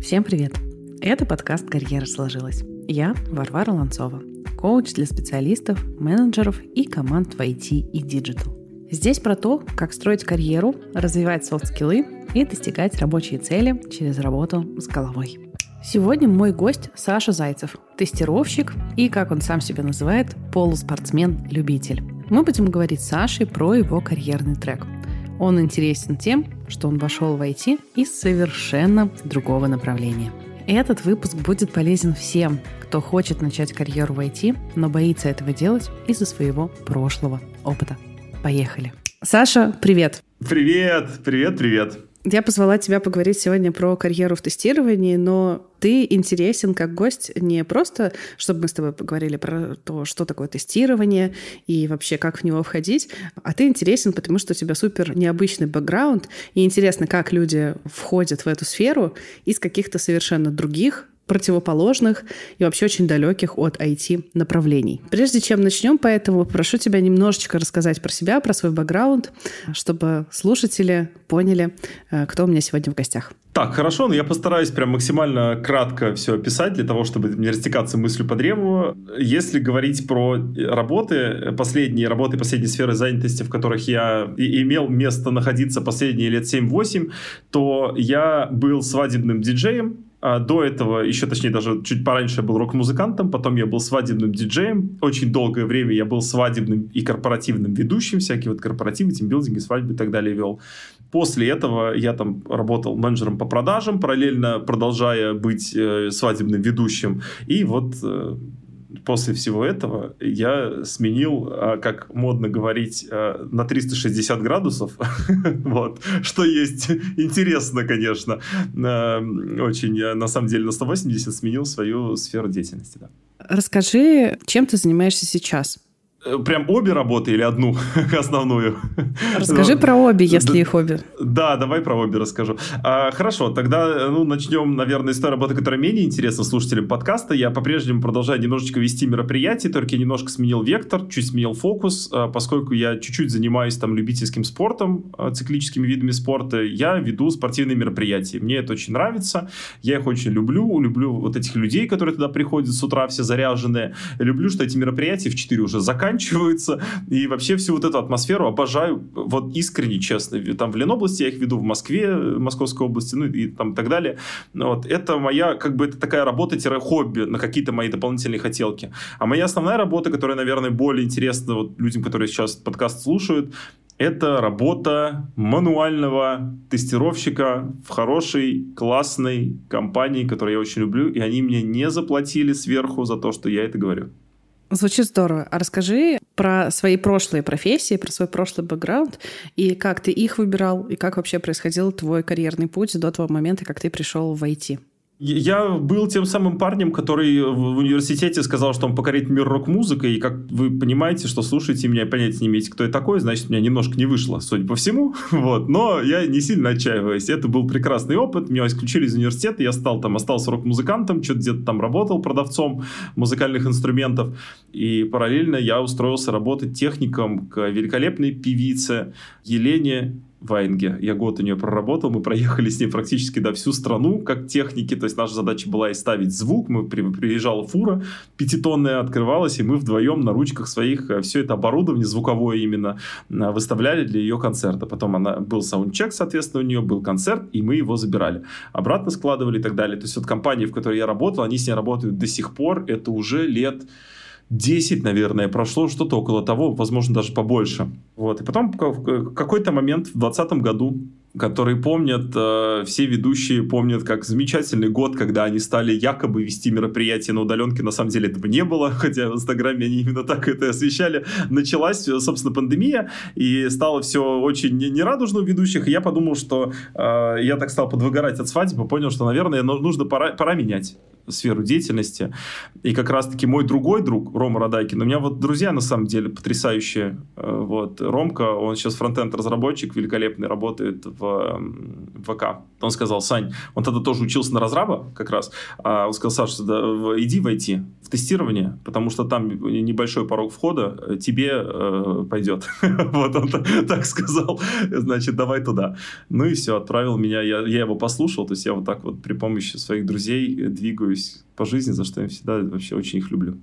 Всем привет! Это подкаст «Карьера сложилась». Я Варвара Ланцова, коуч для специалистов, менеджеров и команд в IT и digital. Здесь про то, как строить карьеру, развивать soft skill ы и достигать рабочие цели через работу с головой. Сегодня мой гость Саша Зайцев, тестировщик и, как он сам себя называет, полуспортсмен-любитель. Мы будем говорить с Сашей про его карьерный трек. Он интересен тем, что он вошел в IT из совершенно другого направления. Этот выпуск будет полезен всем, кто хочет начать карьеру в IT, но боится этого делать из-за своего прошлого опыта. Поехали. Саша, привет. Привет, привет, привет. Я позвала тебя поговорить сегодня про карьеру в тестировании, но ты интересен как гость не просто, чтобы мы с тобой поговорили про то, что такое тестирование и вообще как в него входить, а ты интересен, потому что у тебя супер необычный бэкграунд, и интересно, как люди входят в эту сферу из каких-то совершенно других противоположных и вообще очень далеких от IT направлений. Прежде чем начнем, поэтому прошу тебя немножечко рассказать про себя, про свой бэкграунд, чтобы слушатели поняли, э, кто у меня сегодня в гостях. Так, хорошо, но я постараюсь прям максимально кратко все описать, для того, чтобы не растекаться мыслью по древу. Если говорить про работы, последние работы, последние сферы занятости, в которых я имел место находиться последние лет 7-8, то я был свадебным диджеем, а до этого, еще точнее, даже чуть пораньше я был рок-музыкантом, потом я был свадебным диджеем. Очень долгое время я был свадебным и корпоративным ведущим, всякие вот корпоративы, тимбилдинги, свадьбы и так далее вел. После этого я там работал менеджером по продажам, параллельно продолжая быть э, свадебным ведущим. И вот э, после всего этого я сменил, а, как модно говорить, а, на 360 градусов. вот. Что есть интересно, конечно. А, очень, на самом деле, на 180 сменил свою сферу деятельности. Расскажи, чем ты занимаешься сейчас? Э, прям обе работы или одну основную? Расскажи про обе, если их обе. Да, давай про обе расскажу. А, хорошо, тогда ну, начнем, наверное, с той работы, которая менее интересна слушателям подкаста. Я по-прежнему продолжаю немножечко вести мероприятия, только я немножко сменил вектор, чуть сменил фокус, а, поскольку я чуть-чуть занимаюсь там любительским спортом, а, циклическими видами спорта, я веду спортивные мероприятия. Мне это очень нравится, я их очень люблю, люблю вот этих людей, которые туда приходят с утра все заряженные. Люблю, что эти мероприятия в 4 уже заканчиваются, заканчиваются. И вообще всю вот эту атмосферу обожаю, вот искренне, честно. Там в Ленобласти я их веду, в Москве, Московской области, ну и там так далее. Вот. Это моя, как бы, это такая работа-хобби на какие-то мои дополнительные хотелки. А моя основная работа, которая, наверное, более интересна вот людям, которые сейчас подкаст слушают, это работа мануального тестировщика в хорошей, классной компании, которую я очень люблю, и они мне не заплатили сверху за то, что я это говорю. Звучит здорово. А расскажи про свои прошлые профессии, про свой прошлый бэкграунд, и как ты их выбирал, и как вообще происходил твой карьерный путь до того момента, как ты пришел в IT. Я был тем самым парнем, который в университете сказал, что он покорит мир рок-музыкой, и как вы понимаете, что слушаете меня и понятия не имеете, кто я такой, значит, у меня немножко не вышло, судя по всему, вот, но я не сильно отчаиваюсь, это был прекрасный опыт, меня исключили из университета, я стал там, остался рок-музыкантом, что-то где-то там работал продавцом музыкальных инструментов, и параллельно я устроился работать техником к великолепной певице Елене Ваенге. Я год у нее проработал, мы проехали с ней практически до всю страну, как техники, то есть наша задача была и ставить звук, мы при, приезжала фура пятитонная, открывалась, и мы вдвоем на ручках своих э, все это оборудование, звуковое именно, выставляли для ее концерта. Потом она, был саундчек, соответственно, у нее был концерт, и мы его забирали. Обратно складывали и так далее. То есть вот компании, в которой я работал, они с ней работают до сих пор, это уже лет 10, наверное, прошло, что-то около того, возможно, даже побольше. Вот. И потом в какой-то момент в 2020 году, который помнят, э, все ведущие помнят как замечательный год, когда они стали якобы вести мероприятия на удаленке, на самом деле этого не было, хотя в Инстаграме они именно так это освещали. Началась, собственно, пандемия, и стало все очень нерадужно у ведущих, и я подумал, что э, я так стал подвыгорать от свадьбы, понял, что, наверное, нужно пора, пора менять сферу деятельности. И как раз-таки мой другой друг, Рома Радайкин, у меня вот друзья на самом деле потрясающие. Э, вот. Ромка, он сейчас фронтенд-разработчик, великолепный, работает в ВК. Он сказал, Сань, он тогда тоже учился на разраба как раз, а он сказал, Саша, да, иди войти в тестирование, потому что там небольшой порог входа э, тебе э, пойдет. вот он так сказал, значит, давай туда. Ну и все, отправил меня, я его послушал, то есть я вот так вот при помощи своих друзей двигаюсь по жизни, за что я всегда вообще очень их люблю.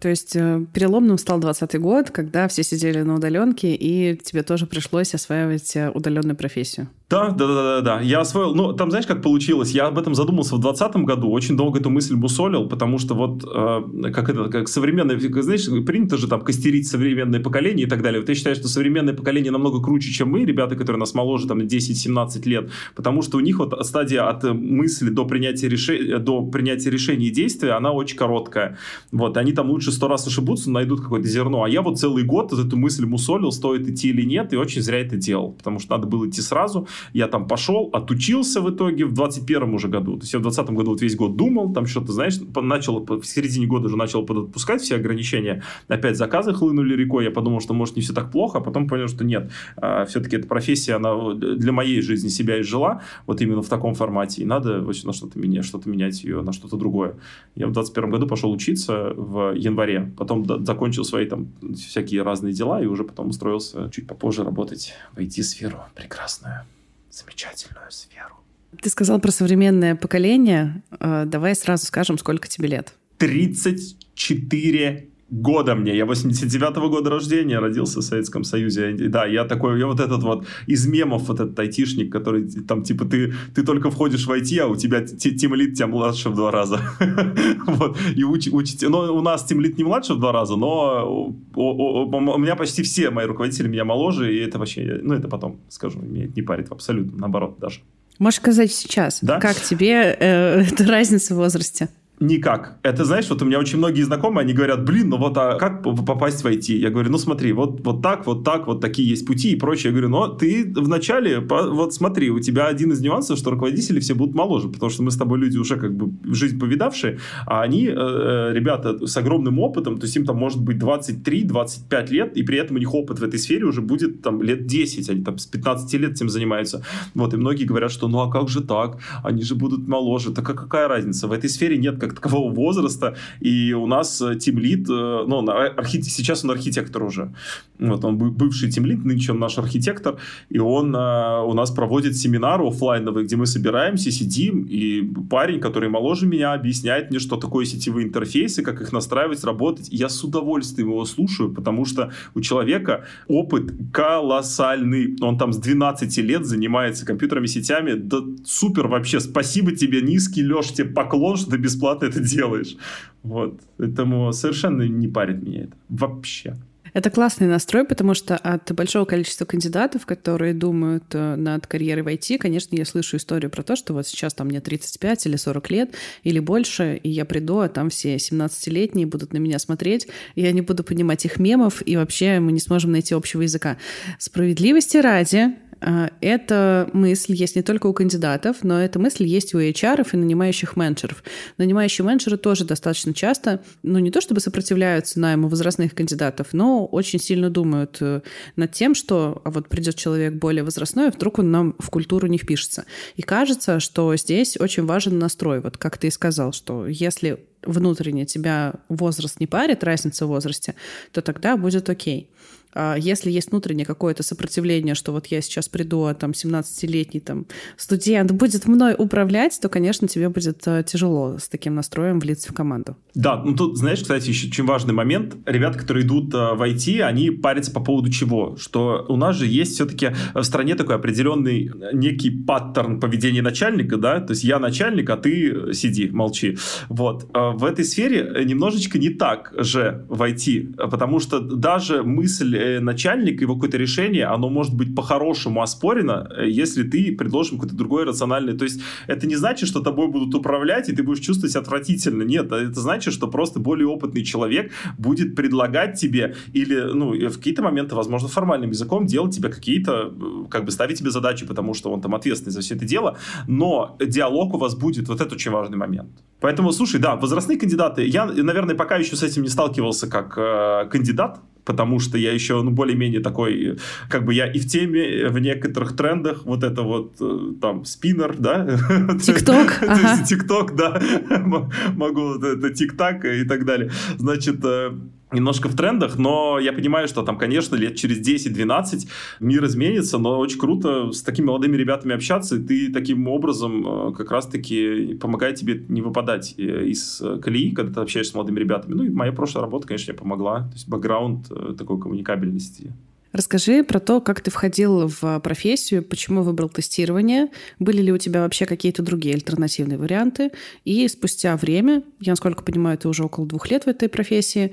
То есть э, переломным стал 20 год, когда все сидели на удаленке, и тебе тоже пришлось осваивать э, удаленную профессию. Да, да, да, да, да. Я освоил. Ну, там, знаешь, как получилось? Я об этом задумался в 2020 году, очень долго эту мысль мусолил, потому что вот э, как это, как современное, знаешь, принято же там костерить современное поколение и так далее. Вот я считаю, что современное поколение намного круче, чем мы, ребята, которые нас моложе, там, 10-17 лет, потому что у них вот стадия от мысли до принятия, решения, до принятия решений и действия, она очень короткая. Вот, они там лучше сто раз ошибутся, найдут какое-то зерно. А я вот целый год эту мысль мусолил, стоит идти или нет, и очень зря это делал, потому что надо было идти сразу, я там пошел, отучился в итоге в 21 уже году. То есть я в 20 году вот весь год думал, там что-то, знаешь, начал, в середине года уже начал подотпускать все ограничения. Опять заказы хлынули рекой, я подумал, что может не все так плохо, а потом понял, что нет. А, все-таки эта профессия, она для моей жизни себя изжила, вот именно в таком формате, и надо на что-то менять, что-то менять ее на что-то другое. Я в 21 году пошел учиться в январе, потом закончил свои там всякие разные дела и уже потом устроился чуть попозже работать в IT-сферу прекрасную замечательную сферу. Ты сказал про современное поколение. Э, давай сразу скажем, сколько тебе лет. 34 года мне. Я 89-го года рождения, родился в Советском Союзе. Да, я такой, я вот этот вот из мемов, вот этот айтишник, который там типа ты, ты только входишь в IT, а у тебя тимлит тебя младше в два раза. вот, и уч, учите. Но у нас тимлит не младше в два раза, но у меня почти все мои руководители меня моложе, и это вообще, ну это потом скажу, меня не парит абсолютно, наоборот даже. Можешь сказать сейчас, да? как тебе э, эта разница в возрасте? Никак. Это, знаешь, вот у меня очень многие знакомые, они говорят, блин, ну вот а как попасть в IT? Я говорю, ну смотри, вот, вот так, вот так, вот такие есть пути и прочее. Я говорю, но ты вначале, вот смотри, у тебя один из нюансов, что руководители все будут моложе, потому что мы с тобой люди уже как бы жизнь повидавшие, а они, э, э ребята, с огромным опытом, то есть им там может быть 23-25 лет, и при этом у них опыт в этой сфере уже будет там лет 10, они там с 15 лет этим занимаются. Вот, и многие говорят, что ну а как же так? Они же будут моложе. Так а какая разница? В этой сфере нет как как такового возраста, и у нас тимлит, э, э, ну, архит... сейчас он архитектор уже, вот он бывший тимлит, нынче он наш архитектор, и он э, у нас проводит семинары офлайновые, где мы собираемся, сидим, и парень, который моложе меня, объясняет мне, что такое сетевые интерфейсы, как их настраивать, работать, я с удовольствием его слушаю, потому что у человека опыт колоссальный, он там с 12 лет занимается компьютерными сетями, да супер вообще, спасибо тебе, низкий Леш, тебе поклон, что ты бесплатно ты это делаешь. Вот. Поэтому совершенно не парит меня это. Вообще. Это классный настрой, потому что от большого количества кандидатов, которые думают э, над карьерой в IT, конечно, я слышу историю про то, что вот сейчас там мне 35 или 40 лет или больше, и я приду, а там все 17-летние будут на меня смотреть, и я не буду понимать их мемов, и вообще мы не сможем найти общего языка. Справедливости ради, эта мысль есть не только у кандидатов, но эта мысль есть у HR и нанимающих менеджеров. Нанимающие менеджеры тоже достаточно часто, ну не то чтобы сопротивляются найму возрастных кандидатов, но очень сильно думают э, над тем, что а вот придет человек более возрастной, а вдруг он нам в культуру не впишется. И кажется, что здесь очень важен настрой. Вот как ты и сказал, что если внутренне тебя возраст не парит, разница в возрасте, то тогда будет окей. А если есть внутреннее какое-то сопротивление, что вот я сейчас приду, а там 17-летний там студент будет мной управлять, то, конечно, тебе будет э, тяжело с таким настроем влиться в команду. Да, ну тут, знаешь, кстати, еще очень важный момент. Ребята, которые идут э, в IT, они парятся по поводу чего? Что у нас же есть все-таки в стране такой определенный э, некий паттерн поведения начальника, да, то есть я начальник, а ты сиди, молчи. Вот. В этой сфере немножечко не так же в IT, потому что даже мысль э, начальник, его какое-то решение, оно может быть по-хорошему оспорено, э, если ты предложишь какое-то другое рациональное. То есть это не значит, что тобой будут управлять, и ты будешь чувствовать отвратительно. Нет, это значит, что просто более опытный человек будет предлагать тебе или, ну, в какие-то моменты, возможно, формальным языком делать тебе какие-то, как бы ставить тебе задачи, потому что он там ответственный за все это дело, но диалог у вас будет, вот это очень важный момент. Поэтому, слушай, да, возрастные кандидаты, я, наверное, пока еще с этим не сталкивался как э, кандидат, потому что я еще, ну, более-менее такой, как бы я и в теме, в некоторых трендах, вот это вот, э, там, спиннер, да? Тикток, Тикток, да, могу, это тик-так и так далее. Значит, э, немножко в трендах, но я понимаю, что там, конечно, лет через 10-12 мир изменится, но очень круто с такими молодыми ребятами общаться, и ты таким образом э, как раз-таки помогает тебе не выпадать э, из э, колеи, когда ты общаешься с молодыми ребятами. Ну и моя прошлая работа, конечно, мне помогла. То есть бэкграунд такой коммуникабельности. Расскажи про то, как ты входил в профессию, почему выбрал тестирование, были ли у тебя вообще какие-то другие альтернативные варианты, и спустя время, я насколько понимаю, ты уже около двух лет в этой профессии,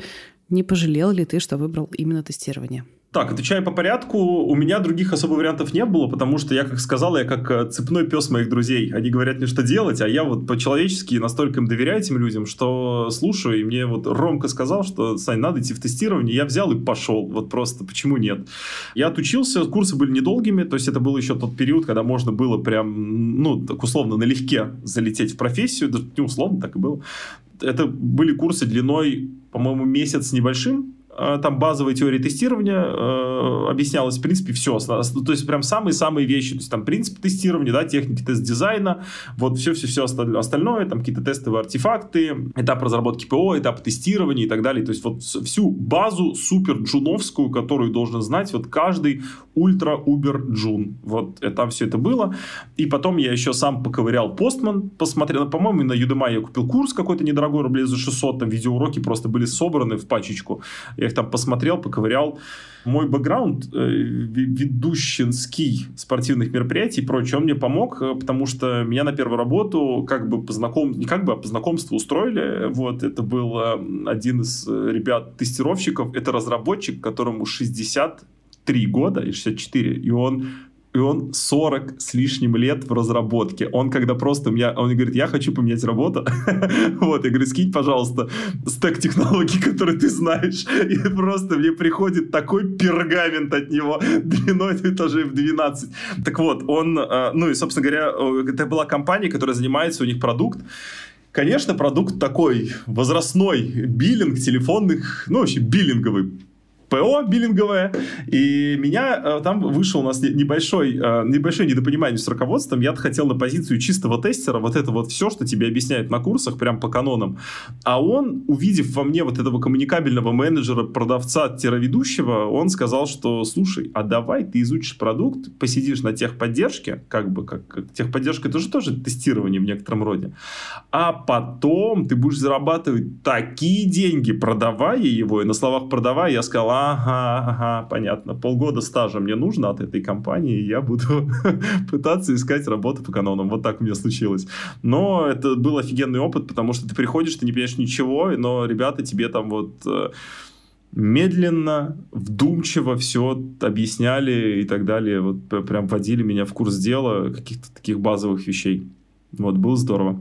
не пожалел ли ты, что выбрал именно тестирование? Так, отвечая по порядку, у меня других особо вариантов не было, потому что я, как сказал, я как э, цепной пес моих друзей. Они говорят мне, что делать, а я вот по-человечески настолько им доверяю этим людям, что слушаю, и мне вот Ромка сказал, что, Сань, надо идти в тестирование, я взял и пошел. Вот просто, почему нет? Я отучился, курсы были недолгими, то есть это был еще тот период, когда можно было прям, ну, так условно, налегке залететь в профессию, даже не условно, так и было. Это были курсы длиной, по-моему, месяц небольшим, Э, там базовой теории тестирования э, объяснялось, в принципе, все. То есть, прям самые-самые вещи. То есть, там принцип тестирования, да, техники тест-дизайна, вот все-все-все остальное, там какие-то тестовые артефакты, этап разработки ПО, этап тестирования и так далее. То есть, вот всю базу супер джуновскую, которую должен знать вот каждый ультра-убер джун. Вот там все это было. И потом я еще сам поковырял постман, посмотрел, по-моему, на Udemy я купил курс какой-то недорогой, рублей за 600, там видеоуроки просто были собраны в пачечку. Я их там посмотрел, поковырял. Мой бэкграунд э, ведущинский спортивных мероприятий и прочее, он мне помог, э, потому что меня на первую работу как бы по знаком... не как бы, а по знакомству устроили. Вот, это был э, один из э, ребят-тестировщиков, это разработчик, которому 63 года или 64, и он и он 40 с лишним лет в разработке. Он когда просто меня, он говорит, я хочу поменять работу. вот, я говорю, скинь, пожалуйста, стек технологий, которые ты знаешь. И просто мне приходит такой пергамент от него длиной этажей в 12. Так вот, он, э, ну и, собственно говоря, это была компания, которая занимается, у них продукт, Конечно, продукт такой возрастной, биллинг телефонных, ну, вообще биллинговый ПО биллинговое, и меня э, там вышел у нас небольшой, э, небольшое недопонимание с руководством, я хотел на позицию чистого тестера, вот это вот все, что тебе объясняют на курсах, прям по канонам, а он, увидев во мне вот этого коммуникабельного менеджера, продавца-ведущего, он сказал, что, слушай, а давай ты изучишь продукт, посидишь на техподдержке, как бы, как, как техподдержка, это же тоже тестирование в некотором роде, а потом ты будешь зарабатывать такие деньги, продавая его, и на словах продавая, я сказал, ага, ага, понятно, полгода стажа мне нужно от этой компании, и я буду пытаться искать работу по канонам. Вот так у меня случилось. Но это был офигенный опыт, потому что ты приходишь, ты не понимаешь ничего, но ребята тебе там вот э, медленно, вдумчиво все объясняли и так далее. Вот прям водили меня в курс дела каких-то таких базовых вещей. Вот, было здорово.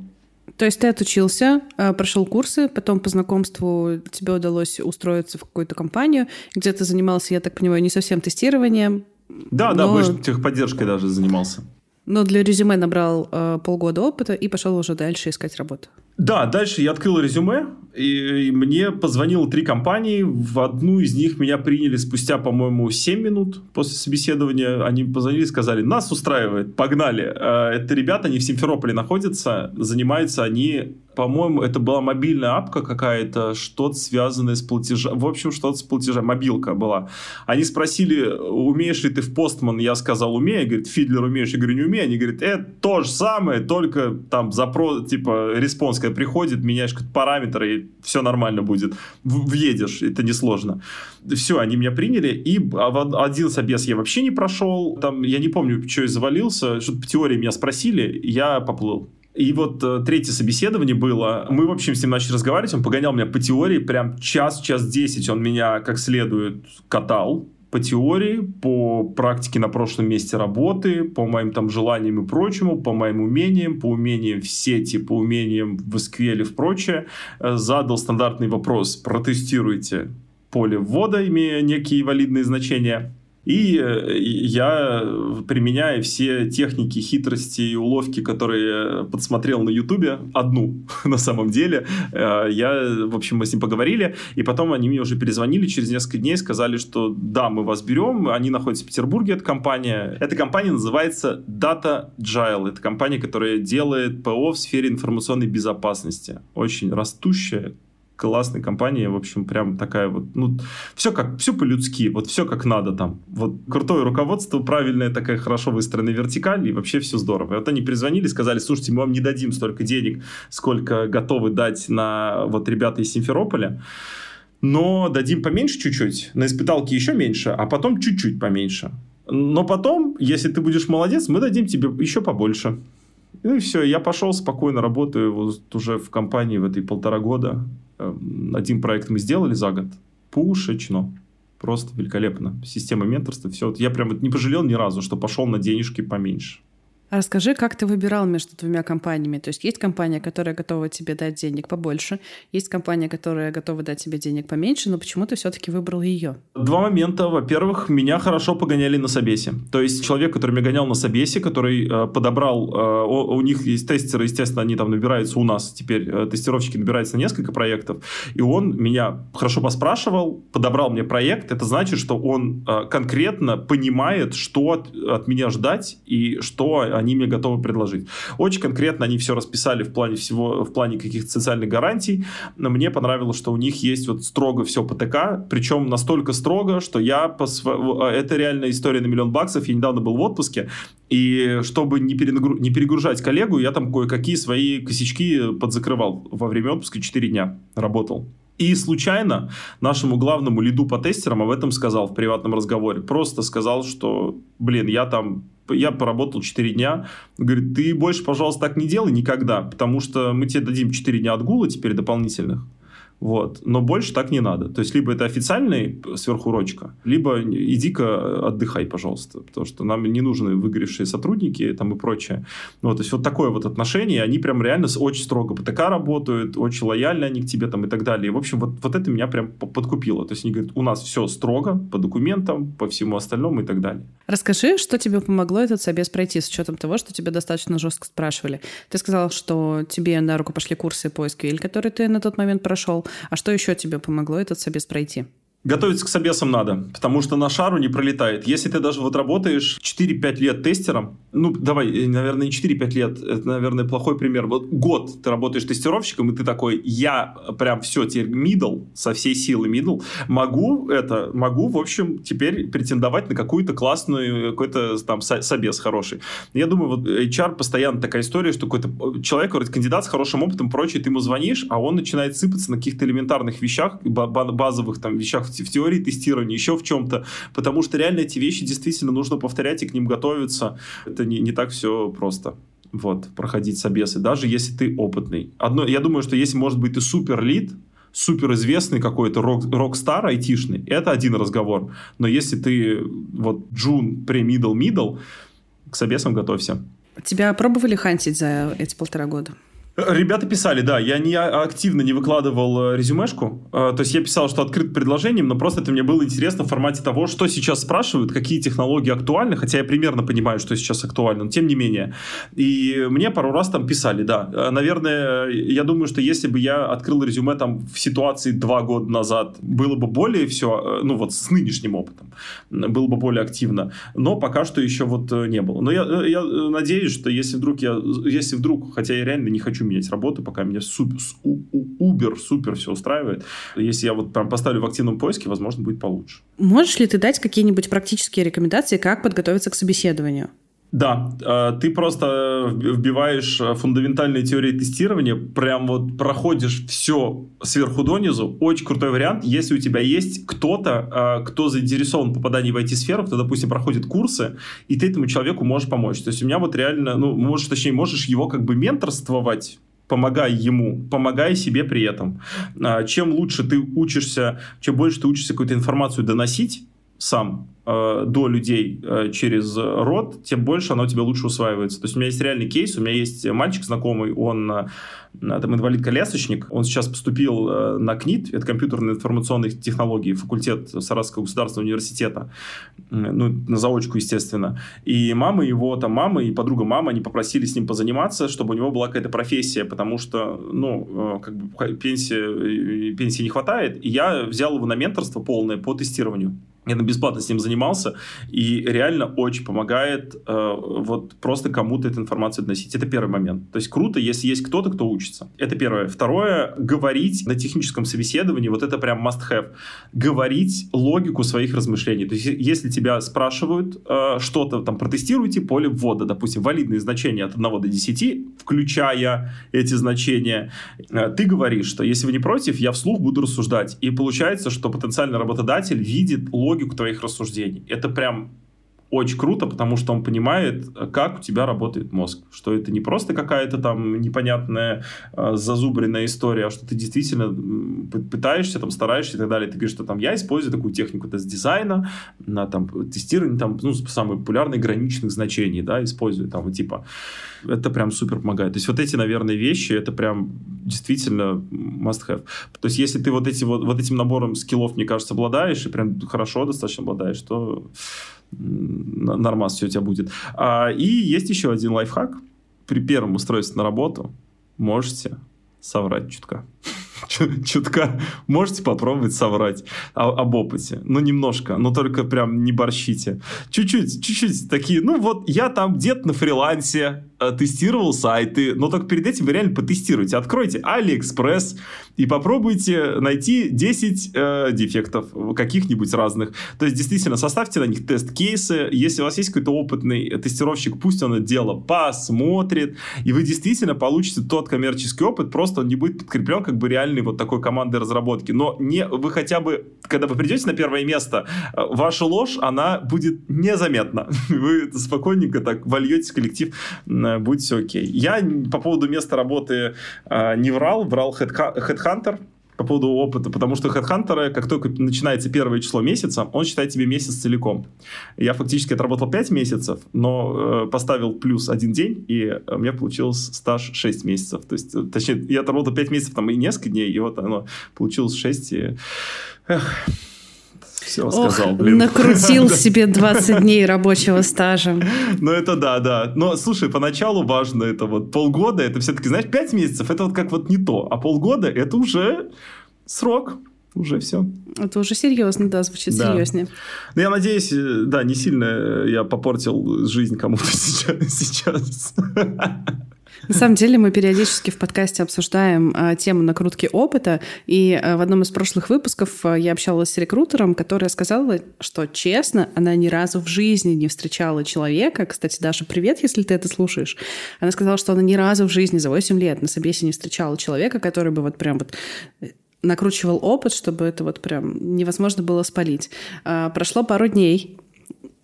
То есть ты отучился, э, прошел курсы, потом по знакомству тебе удалось устроиться в какую-то компанию, где ты занимался, я так понимаю, не совсем тестированием. Да, но... да, больше техподдержкой даже занимался. Но для резюме набрал э, полгода опыта и пошел уже дальше искать работу. Да, дальше я открыл резюме, и, мне позвонило три компании. В одну из них меня приняли спустя, по-моему, 7 минут после собеседования. Они позвонили и сказали, нас устраивает, погнали. Э, это ребята, они в Симферополе находятся, занимаются они по-моему, это была мобильная апка какая-то, что-то связанное с платежом. В общем, что-то с платежем. Мобилка была. Они спросили, умеешь ли ты в Postman? Я сказал, умею. Говорит, Fiddler умеешь? Я говорю, не умею. Они говорят, это то же самое, только там запрос, типа, response, когда приходит, меняешь параметры, и все нормально будет. Въедешь, это несложно. Все, они меня приняли, и один собес я вообще не прошел. Там, я не помню, что я завалился, что-то по теории меня спросили, я поплыл. И вот э, третье собеседование было. Мы, в общем, с ним начали разговаривать. Он погонял меня по теории прям час, час десять. Он меня как следует катал по теории, по практике на прошлом месте работы, по моим там желаниям и прочему, по моим умениям, по умениям в сети, по умениям в SQL и в прочее, э, задал стандартный вопрос, протестируйте поле ввода, имея некие валидные значения, и э, я, применяя все техники, хитрости и уловки, которые подсмотрел на Ютубе, одну на самом деле, э, я, в общем, мы с ним поговорили, и потом они мне уже перезвонили через несколько дней, сказали, что да, мы вас берем, они находятся в Петербурге, эта компания. Эта компания называется Data Gile, это компания, которая делает ПО в сфере информационной безопасности. Очень растущая, классной компании, в общем, прям такая вот, ну, все как, все по-людски, вот все как надо там. Вот крутое руководство, правильная такая хорошо выстроенная вертикаль, и вообще все здорово. И вот они перезвонили, сказали, слушайте, мы вам не дадим столько денег, сколько готовы дать на вот ребята из Симферополя, но дадим поменьше чуть-чуть, на испыталке еще меньше, а потом чуть-чуть поменьше. Но потом, если ты будешь молодец, мы дадим тебе еще побольше. Ну и все, я пошел спокойно, работаю вот уже в компании в этой полтора года. Эм, один проект мы сделали за год. Пушечно. Просто великолепно. Система менторства, все. Я прям не пожалел ни разу, что пошел на денежки поменьше. Расскажи, как ты выбирал между двумя компаниями? То есть есть компания, которая готова тебе дать денег побольше, есть компания, которая готова дать тебе денег поменьше, но почему ты все-таки выбрал ее? Два момента. Во-первых, меня хорошо погоняли на собесе. То есть человек, который меня гонял на собесе, который э, подобрал, э, у, у них есть тестеры, естественно, они там набираются у нас теперь, э, тестировщики набираются на несколько проектов, и он меня хорошо поспрашивал, подобрал мне проект. Это значит, что он э, конкретно понимает, что от, от меня ждать и что они мне готовы предложить. Очень конкретно они все расписали в плане всего, в плане каких-то социальных гарантий. Но мне понравилось, что у них есть вот строго все по ТК, причем настолько строго, что я по св... это реальная история на миллион баксов. Я недавно был в отпуске, и чтобы не, перегру... не перегружать коллегу, я там кое-какие свои косячки подзакрывал во время отпуска 4 дня работал. И случайно нашему главному лиду по тестерам об этом сказал в приватном разговоре. Просто сказал, что, блин, я там я поработал 4 дня. Говорит, ты больше, пожалуйста, так не делай никогда, потому что мы тебе дадим 4 дня отгула теперь дополнительных. Вот. Но больше так не надо. То есть, либо это официальный сверхурочка, либо иди-ка отдыхай, пожалуйста. Потому что нам не нужны выгоревшие сотрудники там и прочее. Вот, то есть, вот такое вот отношение. Они прям реально очень строго по ТК работают, очень лояльны они к тебе там и так далее. И, в общем, вот, вот это меня прям подкупило. То есть, они говорят, у нас все строго по документам, по всему остальному и так далее. Расскажи, что тебе помогло этот собес пройти с учетом того, что тебя достаточно жестко спрашивали. Ты сказал, что тебе на руку пошли курсы по SQL, которые ты на тот момент прошел. А что еще тебе помогло этот собес пройти? Готовиться к собесам надо, потому что на шару не пролетает. Если ты даже вот работаешь 4-5 лет тестером, ну, давай, э, наверное, не 4-5 лет, это, наверное, плохой пример. Вот год ты работаешь тестировщиком, и ты такой, я прям все, теперь middle, со всей силы middle, могу это, могу, в общем, теперь претендовать на какую-то классную, какой-то там собес хороший. Я думаю, вот HR постоянно такая история, что какой-то э, человек, вроде кандидат с хорошим опытом, прочее, ты ему звонишь, а он начинает сыпаться на каких-то элементарных вещах, базовых там вещах в теории тестирования, еще в чем-то, потому что реально эти вещи действительно нужно повторять и к ним готовиться. Это не, не так все просто вот, проходить собесы, даже если ты опытный. Одно, я думаю, что если, может быть, ты супер лид, супер известный какой-то рок, рок-стар айтишный, это один разговор. Но если ты вот джун, пре-мидл, мидл, к собесам готовься. Тебя пробовали хантить за эти полтора года? Ребята писали, да, я не активно не выкладывал э, резюмешку, э, то есть я писал, что открыт предложением, но просто это мне было интересно в формате того, что сейчас спрашивают, какие технологии актуальны, хотя я примерно понимаю, что сейчас актуально, но тем не менее. И мне пару раз там писали, да. Э, наверное, я думаю, что если бы я открыл резюме там в ситуации два года назад, было бы более все, ну вот с нынешним опытом, было бы более активно, но пока что еще вот не было. Но я, я надеюсь, что если вдруг я, если вдруг, хотя я реально не хочу менять работу, пока меня супер, убер, супер все устраивает. Если я вот прям поставлю в активном поиске, возможно, будет получше. Можешь ли ты дать какие-нибудь практические рекомендации, как подготовиться к собеседованию? Да, э, ты просто вбиваешь фундаментальные теории тестирования, прям вот проходишь все сверху донизу. Очень крутой вариант. Если у тебя есть кто-то, э, кто заинтересован в попадании в IT-сферу, кто, допустим, проходит курсы, и ты этому человеку можешь помочь. То есть у меня вот реально, ну, можешь, точнее, можешь его как бы менторствовать, помогай ему, помогай себе при этом. Чем лучше ты учишься, чем больше ты учишься какую-то информацию доносить, сам э, до людей э, через рот, тем больше оно тебе лучше усваивается. То есть у меня есть реальный кейс, у меня есть мальчик знакомый, он э, там инвалид-колясочник, он сейчас поступил э, на КНИТ, это компьютерные информационные технологии, факультет Саратовского государственного университета, ну, на заочку, естественно. И мама его, там мама и подруга мама, они попросили с ним позаниматься, чтобы у него была какая-то профессия, потому что, ну, э, как бы пенсии, э, пенсии не хватает, и я взял его на менторство полное по тестированию. Я бесплатно с ним занимался, и реально очень помогает э, вот просто кому-то эту информацию доносить. Это первый момент. То есть круто, если есть кто-то, кто учится. Это первое. Второе, говорить на техническом собеседовании, вот это прям must-have. Говорить логику своих размышлений. То есть если тебя спрашивают э, что-то, там, протестируйте поле ввода, допустим, валидные значения от 1 до 10, включая эти значения, э, ты говоришь, что если вы не против, я вслух буду рассуждать. И получается, что потенциальный работодатель видит логику логику твоих рассуждений. Это прям очень круто, потому что он понимает, как у тебя работает мозг. Что это не просто какая-то там непонятная э, зазубренная история, а что ты действительно пытаешься, там, стараешься и так далее. Ты говоришь, что там я использую такую технику тест-дизайна на там, тестирование там, ну, самых популярных граничных значений, да, использую там, типа, это прям супер помогает. То есть вот эти, наверное, вещи, это прям действительно must have. То есть если ты вот, эти, вот, вот этим набором скиллов, мне кажется, обладаешь, и прям хорошо достаточно обладаешь, то нормас все у тебя будет. А, и есть еще один лайфхак. При первом устройстве на работу можете соврать чутка. Чутка можете попробовать соврать об опыте. Ну, немножко, но только прям не борщите. Чуть-чуть, чуть-чуть такие, ну вот я там где-то на фрилансе тестировал сайты, но только перед этим вы реально потестируйте. Откройте AliExpress и попробуйте найти 10 э, дефектов каких-нибудь разных. То есть, действительно, составьте на них тест-кейсы. Если у вас есть какой-то опытный тестировщик, пусть он это дело посмотрит, и вы действительно получите тот коммерческий опыт, просто он не будет подкреплен как бы реальной вот такой командой разработки. Но не, вы хотя бы, когда вы придете на первое место, э, ваша ложь, она будет незаметна. Вы спокойненько так вольетесь в будет все окей. Я по поводу места работы э, не врал, врал Headhunter по поводу опыта, потому что Headhunter, как только начинается первое число месяца, он считает тебе месяц целиком. Я фактически отработал 5 месяцев, но э, поставил плюс один день, и у меня получилось стаж 6 месяцев. То есть, э, точнее, я отработал 5 месяцев там и несколько дней, и вот оно получилось 6. И... Эх все сказал, Ох, блин. Накрутил себе 20 дней рабочего стажа. Ну, это да, да. Но, слушай, поначалу важно это вот полгода, это все-таки, знаешь, 5 месяцев, это вот как вот не то, а полгода это уже срок уже все. Это уже серьезно, да, звучит да. серьезнее. Ну, я надеюсь, э, да, не сильно я попортил жизнь кому-то сейчас. На самом деле мы периодически в подкасте обсуждаем а, тему накрутки опыта, и а, в одном из прошлых выпусков а, я общалась с рекрутером, которая сказала, что честно, она ни разу в жизни не встречала человека, кстати, Даша, привет, если ты это слушаешь, она сказала, что она ни разу в жизни за 8 лет на собесе не встречала человека, который бы вот прям вот э, накручивал опыт, чтобы это вот прям невозможно было спалить. А, прошло пару дней,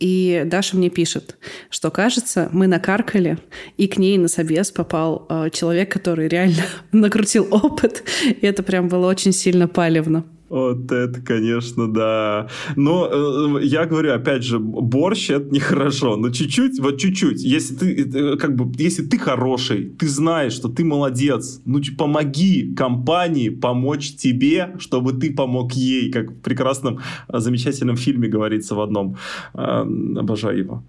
и Даша мне пишет, что, кажется, мы накаркали, и к ней на собес попал э, человек, который реально накрутил опыт, и это прям было очень сильно палевно. Вот это, конечно, да. Но э, я говорю, опять же, борщ это нехорошо. Но чуть-чуть, вот чуть-чуть. Если ты, э, как бы, если ты хороший, ты знаешь, что ты молодец, ну помоги компании помочь тебе, чтобы ты помог ей, как в прекрасном, э, замечательном фильме говорится в одном. Э, обожаю его.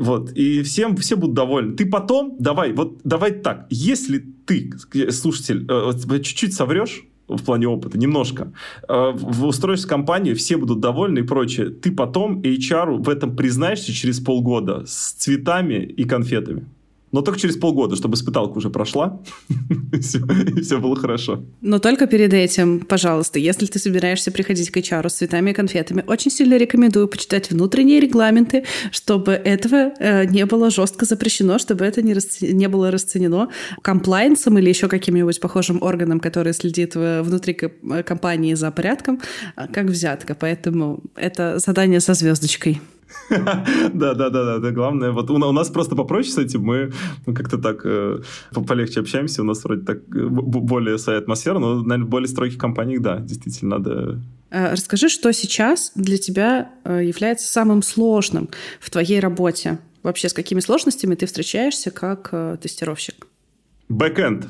Вот. И всем, все будут довольны. Ты потом, давай, вот давай так, если ты, слушатель, э, чуть-чуть соврешь, в плане опыта, немножко. Э, в устроишься компанию, все будут довольны и прочее. Ты потом HR в этом признаешься через полгода с цветами и конфетами но только через полгода, чтобы испыталка уже прошла, и все, было хорошо. Но только перед этим, пожалуйста, если ты собираешься приходить к HR с цветами и конфетами, очень сильно рекомендую почитать внутренние регламенты, чтобы этого э, не было жестко запрещено, чтобы это не, не было расценено комплайнсом или еще каким-нибудь похожим органом, который следит внутри компании за порядком, э, как взятка. Поэтому это задание со звездочкой. Да, да, да, да, главное, вот у нас просто попроще с этим, мы как-то так э, полегче общаемся, у нас вроде так э, более своя атмосфера, но, наверное, в более строгих компаниях, да, действительно надо э, Расскажи, что сейчас для тебя является самым сложным в твоей работе? Вообще, с какими сложностями ты встречаешься как тестировщик? Бэкэнд.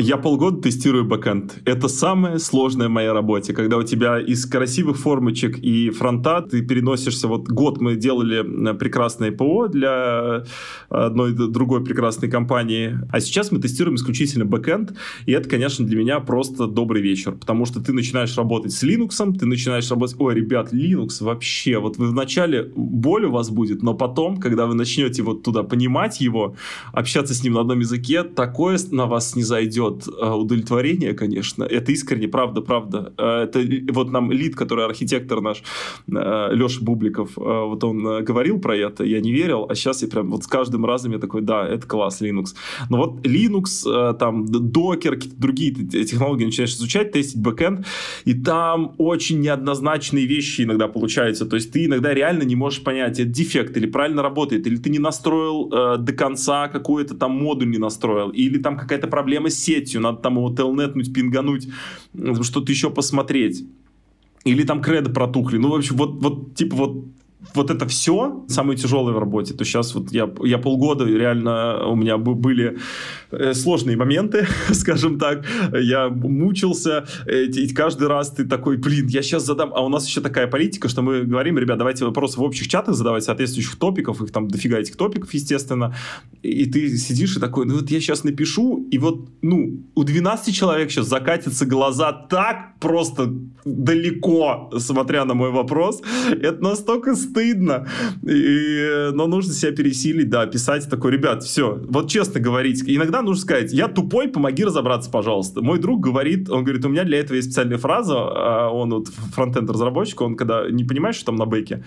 Я полгода тестирую бэкэнд. Это самое сложное в моей работе, когда у тебя из красивых формочек и фронта ты переносишься... Вот год мы делали э, прекрасное ПО для одной другой прекрасной компании, а сейчас мы тестируем исключительно бэкэнд, и это, конечно, для меня просто добрый вечер, потому что ты начинаешь работать с Linux, ты начинаешь работать... Ой, ребят, Linux вообще... Вот вы вначале боль у вас будет, но потом, когда вы начнете вот туда понимать его, общаться с ним на одном языке, такое на вас не зайдет дает э, удовлетворение, конечно. Это искренне, правда, правда. Э, это вот нам лид, который архитектор наш, э, Леша Бубликов, вот он говорил про это, я не верил, а сейчас я прям вот с каждым разом я такой, да, это класс, Linux. Но вот Linux, там, Docker, какие-то другие технологии начинаешь изучать, тестить бэкэнд, и там очень неоднозначные вещи иногда получаются. То есть ты иногда реально не можешь понять, это дефект или правильно работает, или ты не настроил до конца какой-то там модуль не настроил, или там какая-то проблема с сетью, сетью, надо там его телнетнуть, пингануть, что-то еще посмотреть. Или там кредо протухли. Ну, в общем, вот, вот типа вот вот это все самое тяжелое в работе. То сейчас вот я, я полгода реально у меня были э, сложные моменты, скажем так. Я мучился, и каждый раз ты такой, блин, я сейчас задам. А у нас еще такая политика, что мы говорим, ребят, давайте вопросы в общих чатах задавать, соответствующих топиков, их там дофига этих топиков, естественно. И ты сидишь и такой, ну вот я сейчас напишу, и вот, ну, у 12 человек сейчас закатятся глаза так просто далеко, смотря на мой вопрос. Это настолько стыдно. И, но нужно себя пересилить, да, писать такой, ребят, все, вот честно говорить. Иногда нужно сказать, я тупой, помоги разобраться, пожалуйста. Мой друг говорит, он говорит, у меня для этого есть специальная фраза, а он вот фронтенд разработчик, он когда не понимаешь, что там на бэке,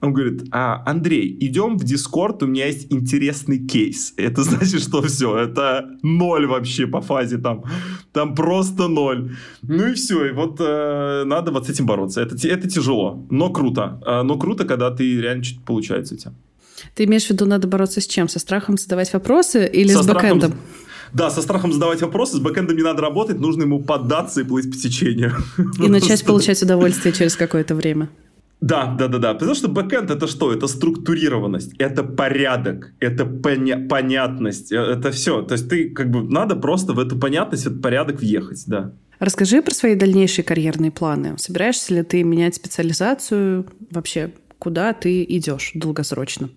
он говорит, а, Андрей, идем в Дискорд, у меня есть интересный кейс. Это значит, что все, это ноль вообще по фазе там. Там просто ноль. Ну и все, и вот э, надо вот с этим бороться. Это, это тяжело, но круто. Э, но круто, когда ты реально что-то получается у тебя. Ты имеешь в виду, надо бороться с чем? Со страхом задавать вопросы или со с бэкэндом? Да, со страхом задавать вопросы, с бэкэндом не надо работать, нужно ему поддаться и плыть по течению. И начать получать удовольствие через какое-то время. Да, да, да, да. Потому что бэкэнд это что? Это структурированность, это порядок, это поня- понятность, э, это все. То есть ты как бы надо просто в эту понятность, в этот порядок въехать, да. Расскажи про свои дальнейшие карьерные планы. Собираешься ли ты менять специализацию? Вообще, куда ты идешь долгосрочно?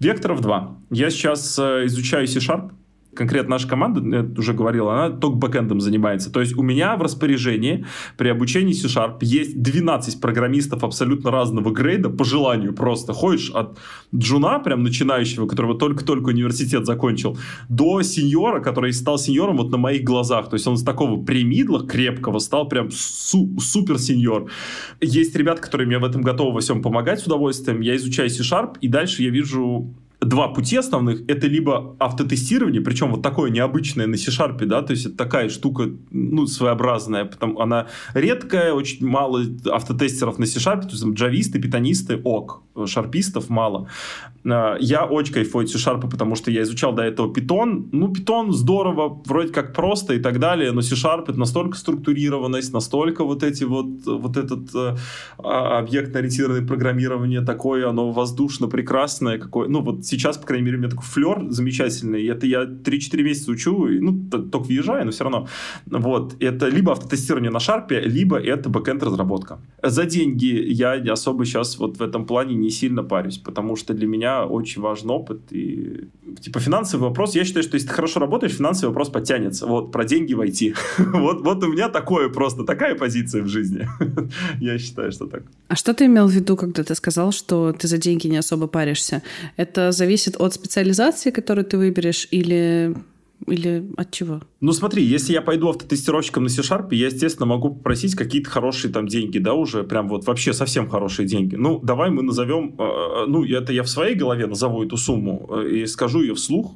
Векторов два. Я сейчас э, изучаю C-Sharp, конкретно наша команда, я уже говорил, она только бэкэндом занимается. То есть у меня в распоряжении при обучении C-Sharp есть 12 программистов абсолютно разного грейда, по желанию просто. Ходишь от джуна, прям начинающего, которого только-только университет закончил, до сеньора, который стал сеньором вот на моих глазах. То есть он с такого премидла крепкого стал прям су- супер сеньор. Есть ребята, которые мне в этом готовы во всем помогать с удовольствием. Я изучаю C-Sharp, и дальше я вижу два пути основных. Это либо автотестирование, причем вот такое необычное на C-Sharp, да, то есть это такая штука, ну, своеобразная, потому она редкая, очень мало автотестеров на C-Sharp, то есть там джависты, питонисты, ок, шарпистов мало. А, я очень кайфую от C-Sharp, потому что я изучал до этого Python. Ну, Python здорово, вроде как просто и так далее, но C-Sharp это настолько структурированность, настолько вот эти вот, вот этот э, а, объектно-ориентированное программирование такое, оно воздушно прекрасное, какое, ну, вот сейчас, по крайней мере, у меня такой флер замечательный, это я 3-4 месяца учу, и, ну, только въезжаю, но все равно. Вот, это либо автотестирование на шарпе, либо это бэкенд разработка. За деньги я особо сейчас вот в этом плане не сильно парюсь, потому что для меня очень важен опыт. И, типа, финансовый вопрос, я считаю, что если ты хорошо работаешь, финансовый вопрос подтянется. Вот, про деньги войти. вот, вот у меня такое просто, такая позиция в жизни. я считаю, что так. А что ты имел в виду, когда ты сказал, что ты за деньги не особо паришься? Это зависит от специализации, которую ты выберешь, или, или от чего? Ну смотри, если я пойду автотестировщиком на C-Sharp, я, естественно, могу попросить какие-то хорошие там деньги, да, уже прям вот вообще совсем хорошие деньги. Ну, давай мы назовем, э, э, ну, это я в своей голове назову эту сумму э, и скажу ее вслух.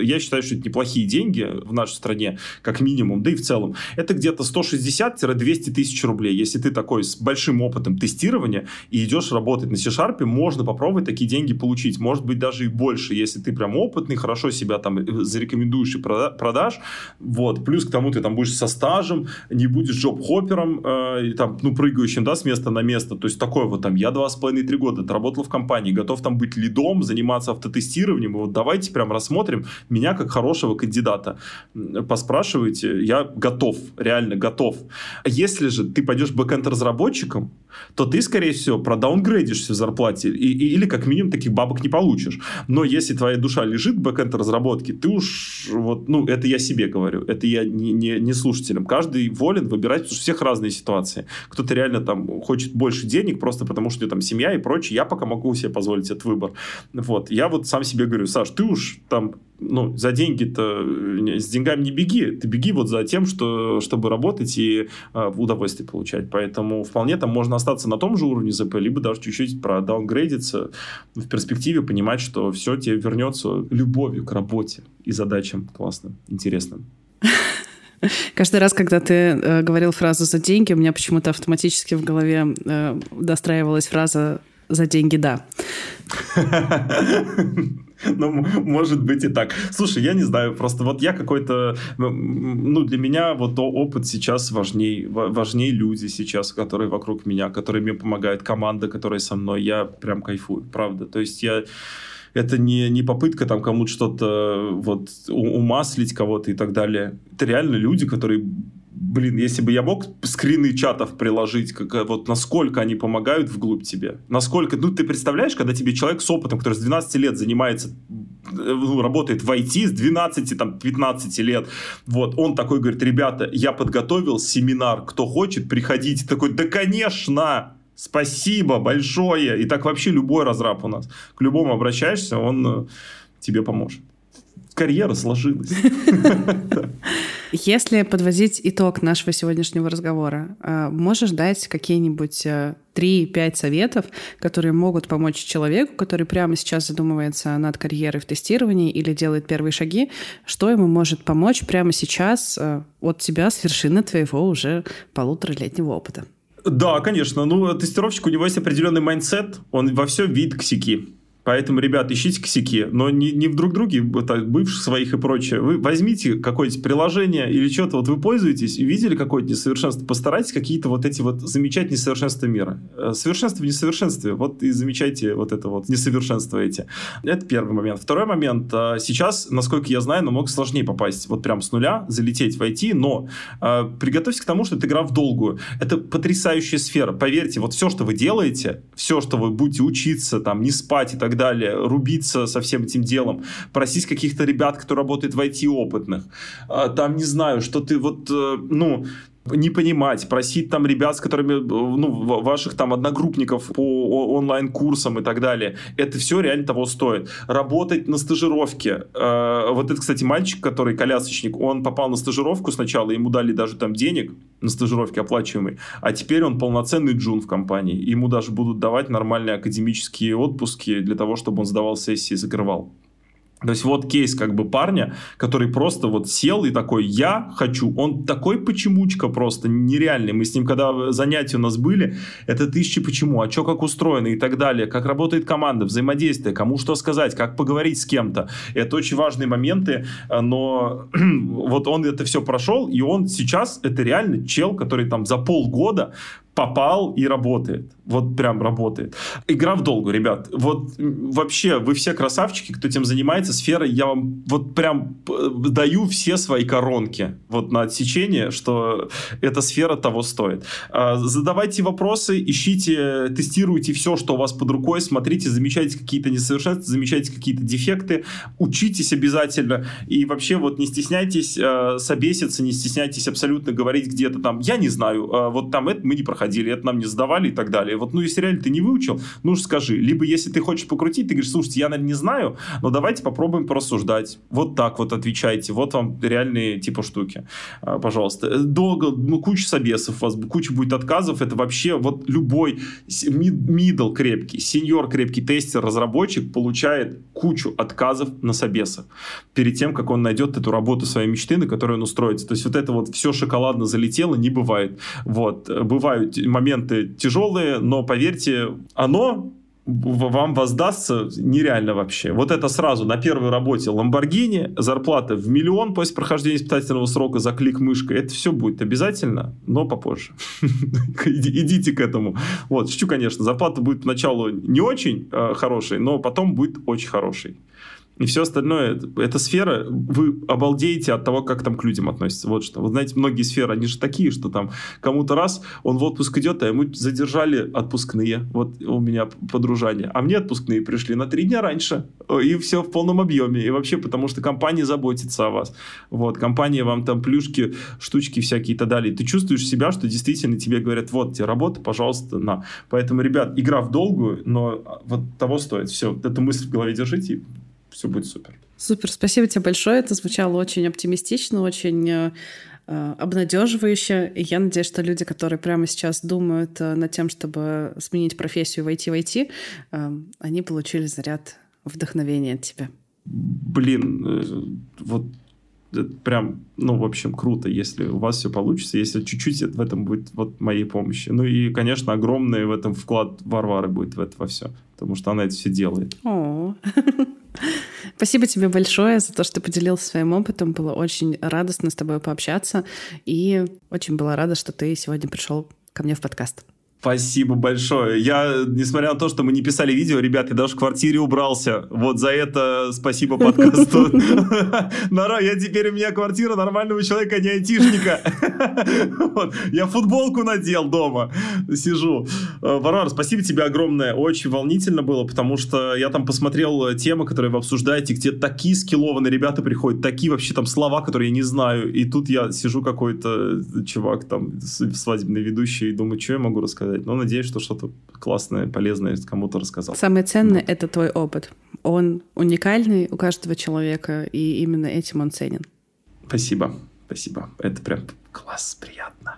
Я считаю, что это неплохие деньги в нашей стране, как минимум, да и в целом. Это где-то 160-200 тысяч рублей. Если ты такой с большим опытом тестирования и идешь работать на C-Sharp, можно попробовать такие деньги получить. Может быть, даже и больше, если ты прям опытный, хорошо себя там зарекомендуешь и продашь, вот. Плюс к тому ты там будешь со стажем, не будешь джоб-хоппером, э, там, ну, прыгающим, да, с места на место. То есть такой вот там, я два с половиной, три года отработал в компании, готов там быть лидом, заниматься автотестированием. вот давайте прям рассмотрим меня как хорошего кандидата. Поспрашивайте, я готов, реально готов. Если же ты пойдешь бэкэнд-разработчиком, то ты, скорее всего, продаунгрейдишься в зарплате и, и, или как минимум таких бабок не получишь. Но если твоя душа лежит в бэкэнд-разработке, ты уж, вот, ну, это я себе говорю, это я не, не, не слушателям. Каждый волен выбирать, потому что у всех разные ситуации. Кто-то реально там хочет больше денег просто потому, что там семья и прочее. Я пока могу себе позволить этот выбор. Вот. Я вот сам себе говорю, Саш, ты уж там ну, за деньги-то, с деньгами не беги, ты беги вот за тем, что, чтобы работать и э, удовольствие получать. Поэтому вполне там можно остаться на том же уровне ЗП, либо даже чуть-чуть продаунгрейдиться в перспективе, понимать, что все тебе вернется любовью к работе и задачам классным, интересным. Каждый раз, когда ты э, говорил фразу «за деньги», у меня почему-то автоматически в голове э, достраивалась фраза «за деньги, да». Ну, может быть и так. Слушай, я не знаю, просто вот я какой-то... Ну, для меня вот опыт сейчас важней. Важнее люди сейчас, которые вокруг меня, которые мне помогают, команда, которая со мной. Я прям кайфую, правда. То есть я это не, не попытка там кому-то что-то вот умаслить кого-то и так далее. Это реально люди, которые блин, если бы я мог скрины чатов приложить, как, вот насколько они помогают вглубь тебе, насколько, ну, ты представляешь, когда тебе человек с опытом, который с 12 лет занимается, ну, работает в IT с 12, там, 15 лет, вот, он такой говорит, ребята, я подготовил семинар, кто хочет, приходите, такой, да, конечно, спасибо большое, и так вообще любой разраб у нас, к любому обращаешься, он э, тебе поможет карьера сложилась. Если подводить итог нашего сегодняшнего разговора, э, можешь дать какие-нибудь 3-5 э, советов, которые могут помочь человеку, который прямо сейчас задумывается над карьерой в тестировании или делает первые шаги, что ему может помочь прямо сейчас от тебя с вершины твоего уже полуторалетнего опыта? Да, конечно. Ну, тестировщик, у него есть определенный mindset, он во все видит косяки. Поэтому, ребят, ищите косяки, но не, не в друг друге, бывших своих и прочее. Вы возьмите какое-нибудь приложение или что-то, вот вы пользуетесь видели какое-то несовершенство, постарайтесь какие-то вот эти вот замечать несовершенства мира. Э, совершенство в несовершенстве, вот и замечайте вот это вот несовершенство эти. Это первый момент. Второй момент. Э, сейчас, насколько я знаю, намного сложнее попасть вот прям с нуля, залететь в IT, но э, приготовьтесь к тому, что это игра в долгую. Это потрясающая сфера. Поверьте, вот все, что вы делаете, все, что вы будете учиться, там, не спать и так так далее, рубиться со всем этим делом, просить каких-то ребят, кто работает в IT опытных, а, там, не знаю, что ты вот, э, ну, не понимать, просить там ребят, с которыми, ну, ваших там одногруппников по онлайн-курсам и так далее. Это все реально того стоит. Работать на стажировке. Э, вот это, кстати, мальчик, который колясочник, он попал на стажировку сначала, ему дали даже там денег на стажировке оплачиваемый, а теперь он полноценный джун в компании. Ему даже будут давать нормальные академические отпуски для того, чтобы он сдавал сессии и закрывал. То есть вот кейс как бы парня, который просто вот сел и такой, я хочу. Он такой почемучка просто нереальный. Мы с ним, когда занятия у нас были, это тысячи почему, а что как устроено и так далее, как работает команда, взаимодействие, кому что сказать, как поговорить с кем-то. Это очень важные моменты, но вот он это все прошел, и он сейчас, это реально чел, который там за полгода попал и работает. Вот прям работает. Игра в долгу, ребят. Вот вообще, вы все красавчики, кто этим занимается. Сфера, я вам вот прям даю все свои коронки вот на отсечение, что эта сфера того стоит. А, задавайте вопросы, ищите, тестируйте все, что у вас под рукой, смотрите, замечайте какие-то несовершенства, замечайте какие-то дефекты, учитесь обязательно. И вообще вот не стесняйтесь э, собеситься, не стесняйтесь абсолютно говорить где-то там, я не знаю, э, вот там это мы не проходили, это нам не сдавали и так далее далее. Вот, ну, если реально ты не выучил, ну уж скажи. Либо если ты хочешь покрутить, ты говоришь, слушайте, я, наверное, не знаю, но давайте попробуем порассуждать. Вот так вот отвечайте. Вот вам реальные типа штуки. А, пожалуйста. Долго, ну, куча собесов у вас, куча будет отказов. Это вообще вот любой мидл крепкий, сеньор крепкий тестер, разработчик получает кучу отказов на собесах перед тем, как он найдет эту работу своей мечты, на которую он устроится. То есть вот это вот все шоколадно залетело, не бывает. Вот. Бывают моменты тяжелые, но поверьте, оно вам воздастся нереально вообще. Вот это сразу на первой работе Lamborghini, зарплата в миллион после прохождения испытательного срока за клик мышкой. Это все будет обязательно, но попозже. Идите к этому. Вот, шучу, конечно, зарплата будет поначалу не очень э, хорошей, но потом будет очень хорошей. И все остальное, эта сфера, вы обалдеете от того, как там к людям относятся. Вот что. Вы знаете, многие сферы, они же такие, что там кому-то раз он в отпуск идет, а ему задержали отпускные. Вот у меня подружание. А мне отпускные пришли на три дня раньше. И все в полном объеме. И вообще, потому что компания заботится о вас. Вот, компания вам там плюшки, штучки всякие и так далее. Ты чувствуешь себя, что действительно тебе говорят, вот тебе работа, пожалуйста, на. Поэтому, ребят, игра в долгую, но вот того стоит. Все, эту мысль в голове держите, все будет супер. Супер, спасибо тебе большое. Это звучало очень оптимистично, очень э, э, обнадеживающе. И я надеюсь, что люди, которые прямо сейчас думают э, над тем, чтобы сменить профессию, войти в IT, они получили заряд вдохновения от тебя. Блин, вот прям, ну, в общем, круто, если у вас все получится, если чуть-чуть в этом будет вот моей помощи. Ну и, конечно, огромный в этом вклад Варвары будет в это во все, потому что она это все делает. О, Спасибо тебе большое за то, что поделился своим опытом. Было очень радостно с тобой пообщаться. И очень была рада, что ты сегодня пришел ко мне в подкаст. Спасибо большое. Я, несмотря на то, что мы не писали видео, ребята, я даже в квартире убрался. Вот за это спасибо подкасту. Нара, я теперь у меня квартира нормального человека, а не айтишника. Я футболку надел дома, сижу. Э, Варвара, спасибо тебе огромное. Очень волнительно было, потому что я там посмотрел темы, которые вы обсуждаете, где такие скиллованные ребята приходят, такие вообще там слова, которые я не знаю. И тут я сижу какой-то чувак там, свадебный ведущий, и думаю, что я могу рассказать сказать. Но надеюсь, что что-то классное, полезное кому-то рассказал. Самое ценное вот. — это твой опыт. Он уникальный у каждого человека, и именно этим он ценен. Спасибо, спасибо. Это прям класс, приятно.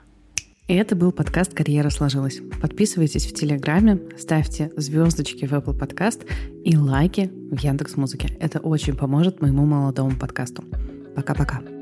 И это был подкаст «Карьера сложилась». Подписывайтесь в Телеграме, ставьте звездочки в Apple Podcast и лайки в Яндекс Музыке. Это очень поможет моему молодому подкасту. Пока-пока.